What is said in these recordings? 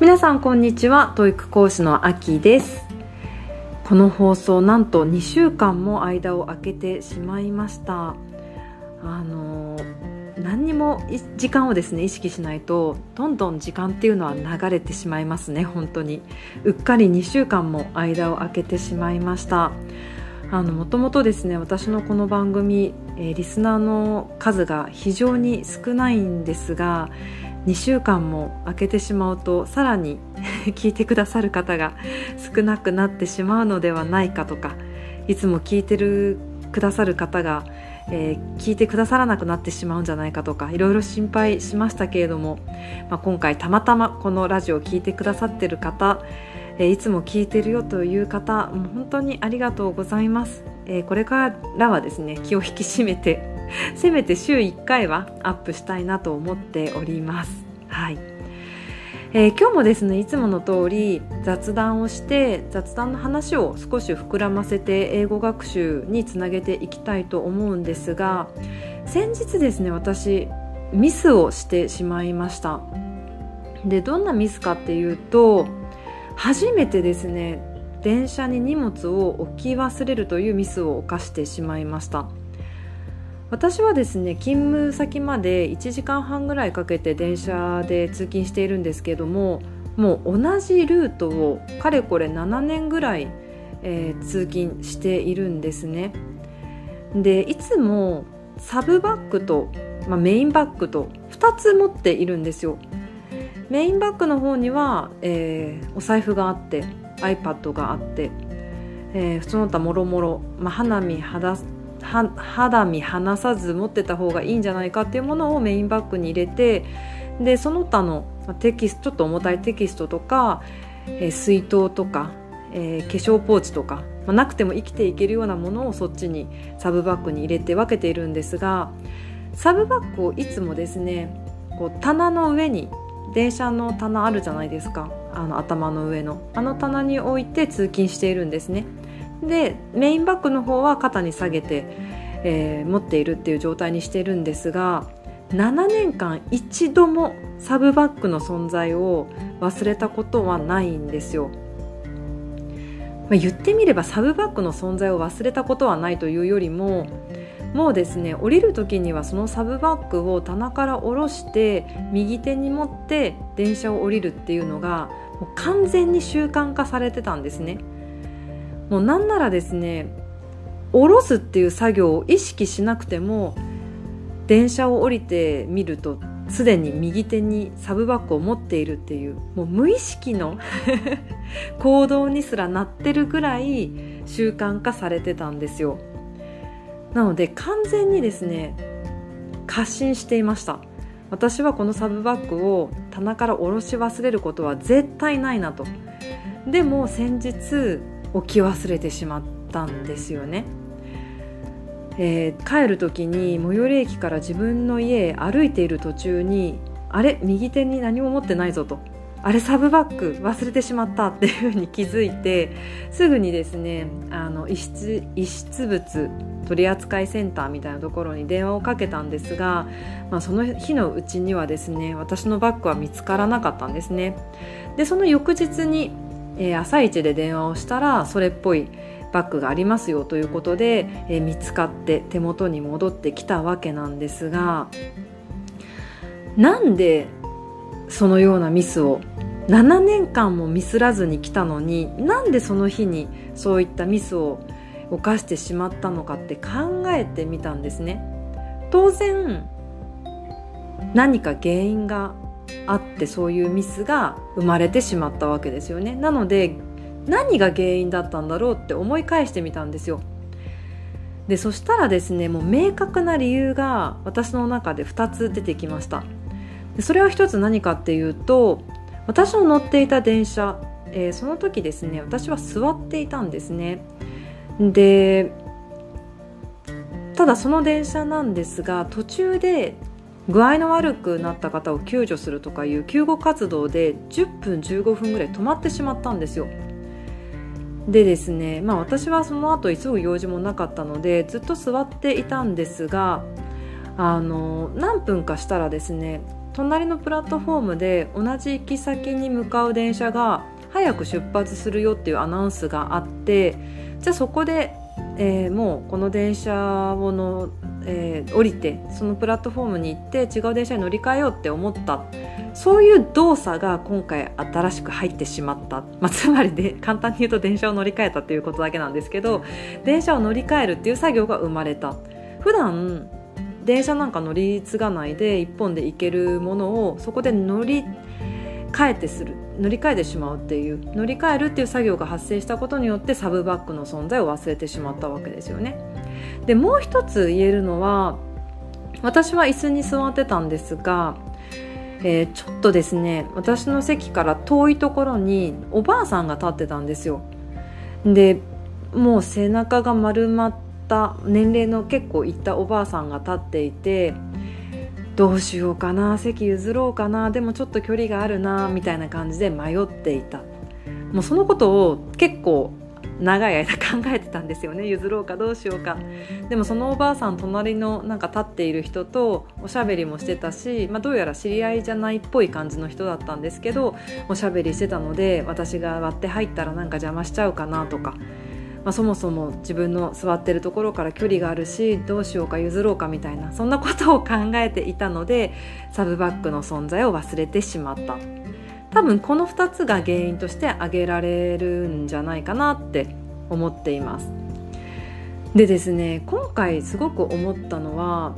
皆さんこんにちは。TOEIC 講師のあきです。この放送なんと2週間も間を空けてしまいました。あの何にも時間をですね意識しないとどんどん時間っていうのは流れてしまいますね本当に。うっかり2週間も間を空けてしまいました。あのもともとですね私のこの番組、えー、リスナーの数が非常に少ないんですが2週間も空けてしまうとさらに 聞いてくださる方が少なくなってしまうのではないかとかいつも聞いてるくださる方が、えー、聞いてくださらなくなってしまうんじゃないかとかいろいろ心配しましたけれども、まあ、今回たまたまこのラジオを聞いてくださってる方、え、いつも聞いてるよという方もう本当にありがとうございます、え、これからはですね気を引き締めて せめて週1回はアップしたいなと思っております。はい。えー、今日もですねいつもの通り雑談をして雑談の話を少し膨らませて英語学習につなげていきたいと思うんですが先日ですね私ミスをしてしまいました。でどんなミスかっていうと初めてですね電車に荷物を置き忘れるというミスを犯してしまいました。私はですね勤務先まで1時間半ぐらいかけて電車で通勤しているんですけどももう同じルートをかれこれ7年ぐらい、えー、通勤しているんですね。でいつもサブバッグと、まあ、メインバッグと2つ持っているんですよ。メインバッグの方には、えー、お財布があって iPad があって、えー、その他もろもろ、花見肌肌身離さず持ってた方がいいんじゃないかっていうものをメインバッグに入れてでその他のテキストちょっと重たいテキストとか、えー、水筒とか、えー、化粧ポーチとか、まあ、なくても生きていけるようなものをそっちにサブバッグに入れて分けているんですがサブバッグをいつもですねこう棚の上に電車の棚あるじゃないですかあの頭の上のあの棚に置いて通勤しているんですね。でメインバッグの方は肩に下げて、えー、持っているっていう状態にしているんですが7年間一度もサブバッグの存在を忘れたことはないんですよ。ま、言ってみればサブバッグの存在を忘れたことはないというよりももうですね降りる時にはそのサブバッグを棚から下ろして右手に持って電車を降りるっていうのがもう完全に習慣化されてたんですね。もうなんならですね下ろすっていう作業を意識しなくても電車を降りてみるとすでに右手にサブバッグを持っているっていうもう無意識の 行動にすらなってるぐらい習慣化されてたんですよなので完全にですね過信していました。私はこのサブバッグを棚から下ろし忘れることは絶対ないなと。でも先日置き忘れてしまったんですよね。えー、帰る時に最寄り駅から自分の家へ歩いている途中にあれ右手に何も持ってないぞと。あれサブバッグ忘れてしまったっていうふうに気づいてすぐにですねあの遺失遺失物取扱センターみたいなところに電話をかけたんですが、まあ、その日のうちにはですね私のバッグは見つからなかったんですね。でその翌日にえー、朝一で電話をしたらそれっぽいバッグがありますよということで、えー、見つかって手元に戻ってきたわけなんですがなんでそのようなミスを7年間もミスらずに来たのになんでその日にそういったミスを犯してしまったのかって考えてみたんですね。当然何か原因があってそういうミスが生まれてしまったわけですよね。なので何が原因だったんだろうって思い返してみたんですよ。でそしたらですねもう明確な理由が私の中で2つ出てきました。でそれは1つ何かっていうと私の乗っていた電車、えー、その時ですね私は座っていたんですね。でただその電車なんですが途中で具合の悪くなった方を救助するとかいう救護活動で10分15分ぐらい止まってしまったんですよ。でですねまあ私はその後急ぐ用事もなかったのでずっと座っていたんですがあの何分かしたらですね隣のプラットフォームで同じ行き先に向かう電車が早く出発するよっていうアナウンスがあってじゃあそこで、えー、もうこの電車をの、えー、降りてそのプラットフォームに行って違う電車に乗り換えようって思った。そういう動作が今回新しく入ってしまった、まあ、つまりで簡単に言うと電車を乗り換えたっていうことだけなんですけど電車を乗り換えるっていう作業が生まれた。普段電車なんか乗り継がないで一本で行けるものをそこで乗り換えてする。乗り換えてしまうっていう乗り換えるっていう作業が発生したことによってサブバッグの存在を忘れてしまったわけですよね。でもう一つ言えるのは私は椅子に座ってたんですがえー、ちょっとですね私の席から遠いところにおばあさんが立ってたんですよ。でもう背中が丸まった年齢の結構いったおばあさんが立っていてどうしようかな席譲ろうかなでもちょっと距離があるなみたいな感じで迷っていた。もうそのことを結構長い間 考えてたんですよね。譲ろうかどうしようか。でもそのおばあさん隣のなんか立っている人とおしゃべりもしてたし、まあ、どうやら知り合いじゃないっぽい感じの人だったんですけどおしゃべりしてたので私が割って入ったらなんか邪魔しちゃうかなとか、まあ、そもそも自分の座ってるところから距離があるしどうしようか譲ろうかみたいなそんなことを考えていたのでサブバッグの存在を忘れてしまった。多分この2つが原因として挙げられるんじゃないかなって思っていますでですね今回すごく思ったのは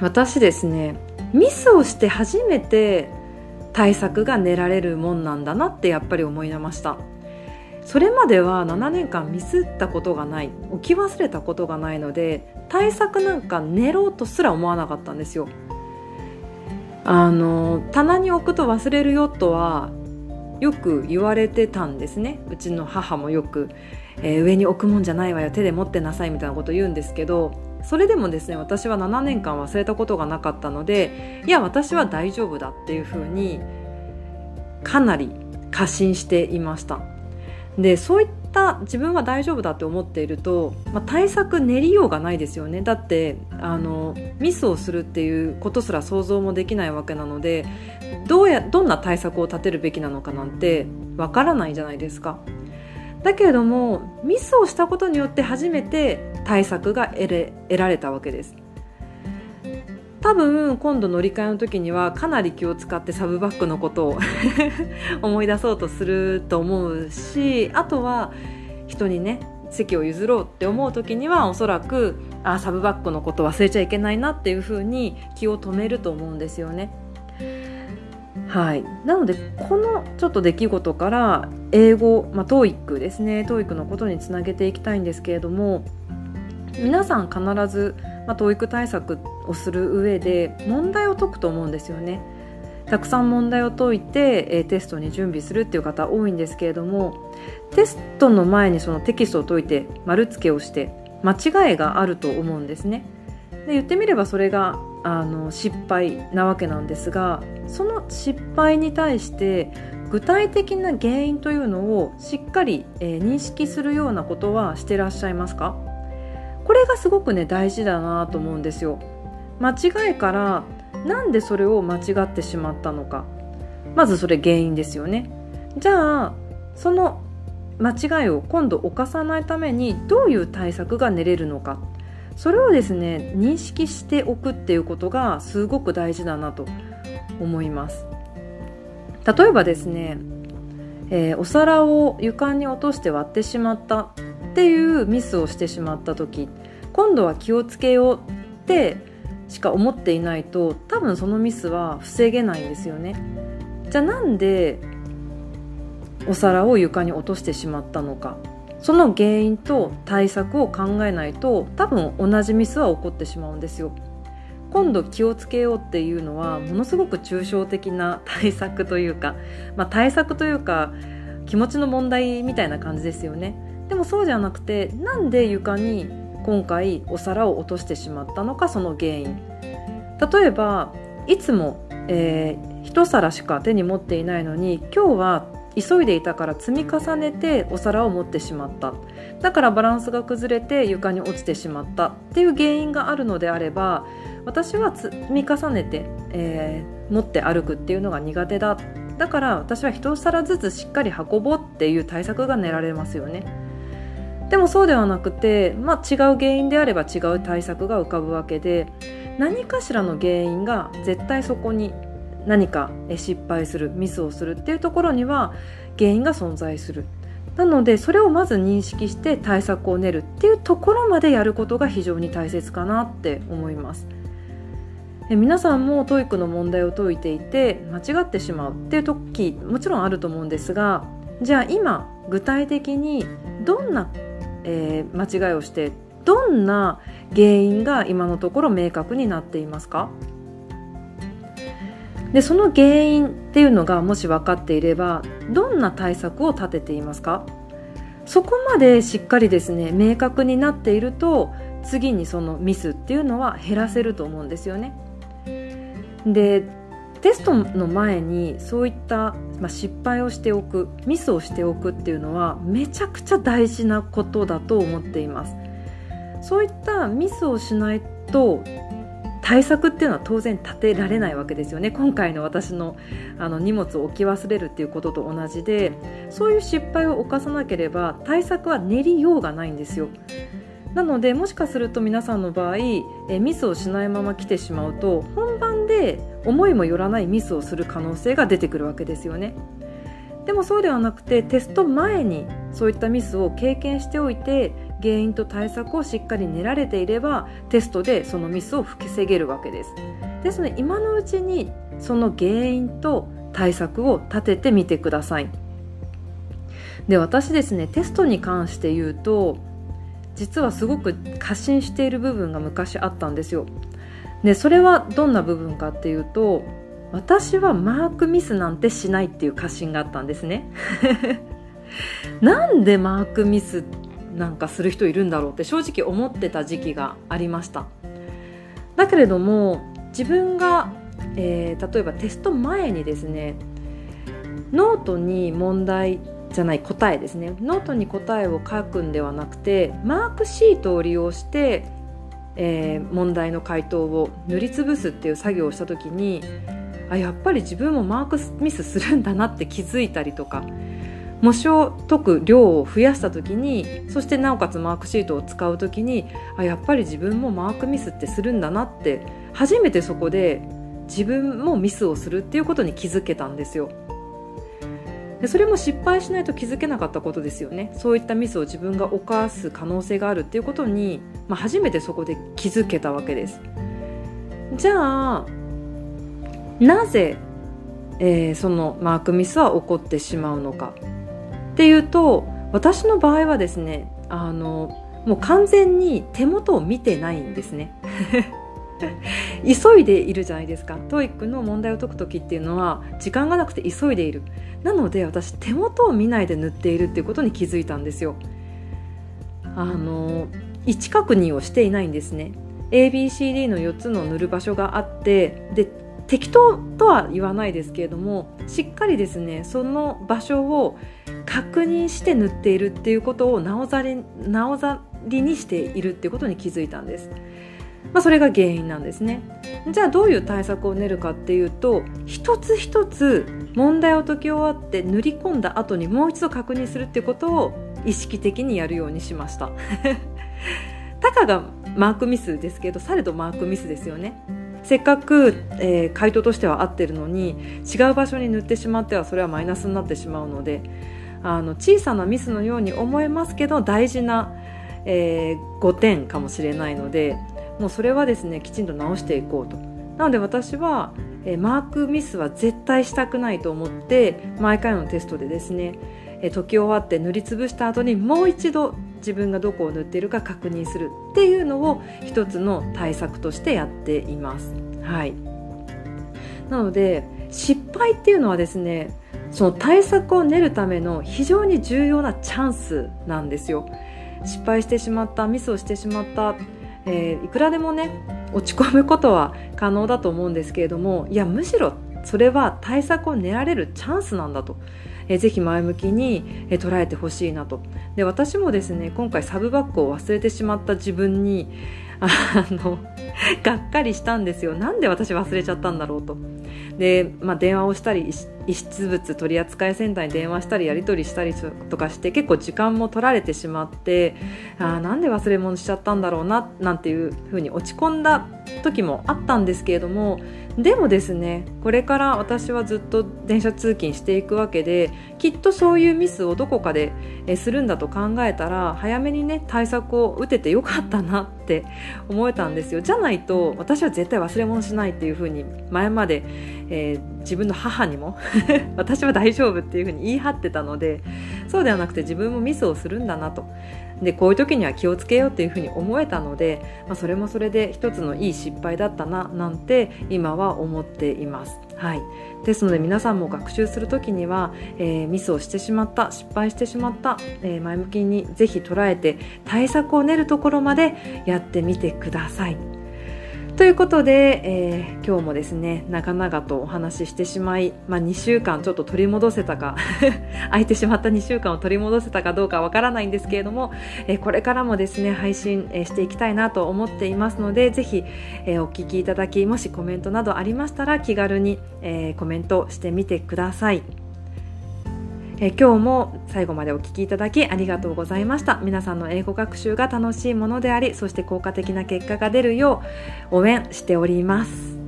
私ですねミスをして初めて対策が練られるもんなんだなってやっぱり思い出ましたそれまでは7年間ミスったことがない起き忘れたことがないので対策なんか練ろうとすら思わなかったんですよ。あの棚に置くと忘れるよとはよく言われてたんですね。うちの母もよく、えー、上に置くもんじゃないわよ手で持ってなさいみたいなこと言うんですけどそれでもですね私は7年間忘れたことがなかったのでいや私は大丈夫だっていうふうにかなり過信していました。でそういった自分は大丈夫だって思っていると、まあ、対策練りようがないですよね。だってあのミスをするっていうことすら想像もできないわけなのでどうやどんな対策を立てるべきなのかなんてわからないじゃないですか。だけれどもミスをしたことによって初めて対策が得れ得られたわけです。多分今度乗り換えの時にはかなり気を使ってサブバッグのことを 思い出そうとすると思うしあとは人にね席を譲ろうって思う時にはおそらくあサブバッグのこと忘れちゃいけないなっていうふうに気を止めると思うんですよね。はい、なのでこのちょっと出来事から英語、まあ、TOEIC ですね TOEIC のことにつなげていきたいんですけれども皆さん必ずまあ、教育対策をする上で問題を解くと思うんですよね。たくさん問題を解いて、えテストに準備するっていう方多いんですけれどもテストの前にそのテキストを解いて丸付けをして間違いがあると思うんですね。で言ってみればそれがあの失敗なわけなんですがその失敗に対して具体的な原因というのをしっかり、えー、認識するようなことはしてらっしゃいますか？これがすごくね大事だなと思うんですよ。間違いからなんでそれを間違ってしまったのか。まずそれ原因ですよね。じゃあその間違いを今度犯さないためにどういう対策が練れるのか。それをですね認識しておくっていうことがすごく大事だなと思います。例えばですね、えー、お皿を床に落として割ってしまった。っていうミスをしてしまった時今度は気をつけようってしか思っていないと多分そのミスは防げないんですよね。じゃあなんでお皿を床に落としてしまったのか。その原因と対策を考えないと多分同じミスは起こってしまうんですよ。今度気をつけようっていうのはものすごく抽象的な対策というか、まあ、対策というか気持ちの問題みたいな感じですよね。でもそうじゃなくてなんで床に今回お皿を落としてしまったのかその原因。例えばいつも、えー、一皿しか手に持っていないのに今日は急いでいたから積み重ねてお皿を持ってしまった。だからバランスが崩れて床に落ちてしまった。っていう原因があるのであれば私は積み重ねて、えー、持って歩くっていうのが苦手だ。だから私は一皿ずつしっかり運ぼうっていう対策が練られますよね。でもそうではなくて、まあ、違う原因であれば違う対策が浮かぶわけで何かしらの原因が絶対そこに何か失敗するミスをするっていうところには原因が存在する。なのでそれをまず認識して対策を練るっていうところまでやることが非常に大切かなって思います。皆さんも TOEIC の問題を解いていて間違ってしまうっていう時もちろんあると思うんですがじゃあ今具体的にどんな、えー、間違いをしてどんな原因が今のところ明確になっていますか？でその原因っていうのがもし分かっていればどんな対策を立てていますか？そこまでしっかりですね明確になっていると次にそのミスっていうのは減らせると思うんですよね。でテストの前にそういった、まあ、失敗をしておくミスをしておくっていうのはめちゃくちゃ大事なことだと思っています。そういったミスをしないと対策っていうのは当然立てられないわけですよね。今回の私のあの荷物を置き忘れるっていうことと同じでそういう失敗を犯さなければ対策は練りようがないんですよ。なのでもしかすると皆さんの場合えミスをしないまま来てしまうと本番で思いもよらないミスをする可能性が出てくるわけですよね。でもそうではなくてテスト前にそういったミスを経験しておいて原因と対策をしっかり練られていればテストでそのミスを防げるわけです。ですので今のうちにその原因と対策を立ててみてください。で私ですねテストに関して言うと実はすごく過信している部分が昔あったんですよ。でそれはどんな部分かっていうと私はマークミスなんてしないっていう過信があったんですね。なんでマークミスなんかする人いるんだろうって正直思ってた時期がありました。だけれども自分が、えー、例えばテスト前にですねノートに問題じゃない答えですね。ノートに答えを書くんではなくてマークシートを利用して、えー、問題の回答を塗りつぶすっていう作業をした時にあやっぱり自分もマークミスするんだなって気づいたりとか模試を解く量を増やした時にそしてなおかつマークシートを使う時にあやっぱり自分もマークミスってするんだなって初めてそこで自分もミスをするっていうことに気づけたんですよ。でそれも失敗しないと気づけなかったことですよね。そういったミスを自分が犯す可能性があるっていうことに、まあ、初めてそこで気づけたわけです。じゃあなぜ、えー、そのマークミスは起こってしまうのか。っていうと私の場合はですねあのもう完全に手元を見てないんですね。急いでいるじゃないですか。TOEIC の問題を解く時っていうのは時間がなくて急いでいる。なので私手元を見ないで塗っているっていうことに気づいたんですよ。あの位置確認をしていないんですね。ABCD の4つの塗る場所があってで適当とは言わないですけれどもしっかりですねその場所を確認して塗っているっていうことをなおざりなおざりにしているっていうことに気づいたんです。まあ、それが原因なんですね。じゃあどういう対策を練るかっていうと一つ一つ問題を解き終わって塗り込んだ後にもう一度確認するってことを意識的にやるようにしました。たかがマークミスですけどされどマークミスですよね。せっかく、えー、回答としては合ってるのに違う場所に塗ってしまってはそれはマイナスになってしまうのであの小さなミスのように思えますけど大事な、えー、5点かもしれないのでもうそれはですねきちんと直していこうとなので私は、え、マークミスは絶対したくないと思って毎回のテストでですね、え、解き終わって塗りつぶした後にもう一度自分がどこを塗っているか確認するっていうのを一つの対策としてやっています。はい、なので失敗っていうのはですねその対策を練るための非常に重要なチャンスなんですよ。失敗してしまったミスをしてしまったえー、いくらでもね落ち込むことは可能だと思うんですけれどもいやむしろそれは対策を練られるチャンスなんだと、えー、ぜひ前向きに、えー、捉えてほしいなと。で私もですね今回サブバッグを忘れてしまった自分にあの がっかりしたんですよ。なんで私忘れちゃったんだろうと。で、まあ、電話をしたり遺失物取扱センターに電話したりやり取りしたりとかして結構時間も取られてしまってあなんで忘れ物しちゃったんだろうななんていうふうに落ち込んだ時もあったんですけれどもでもですねこれから私はずっと電車通勤していくわけできっとそういうミスをどこかでするんだと考えたら早めにね対策を打ててよかったなって思えたんですよ。じゃないと私は絶対忘れ物しないっていうふうに前まで、えー、自分の母にも 私は大丈夫っていうふうに言い張ってたのでそうではなくて自分もミスをするんだなとでこういう時には気をつけようっていうふうに思えたので、まあ、それもそれで一つのいい失敗だったななんて今は思っています。はい、ですので皆さんも学習する時には、えー、ミスをしてしまった失敗してしまった、えー、前向きにぜひ捉えて対策を練るところまでやってみてください。ということで、えー、今日もですね長々とお話ししてしまい、まあ、2週間ちょっと取り戻せたか 空いてしまった2週間を取り戻せたかどうかわからないんですけれども、えー、これからもですね配信、えー、していきたいなと思っていますのでぜひ、えお聞きいただきもしコメントなどありましたら気軽に、えコメントしてみてください。え今日も最後までお聴きいただきありがとうございました。皆さんの英語学習が楽しいものでありそして効果的な結果が出るよう応援しております。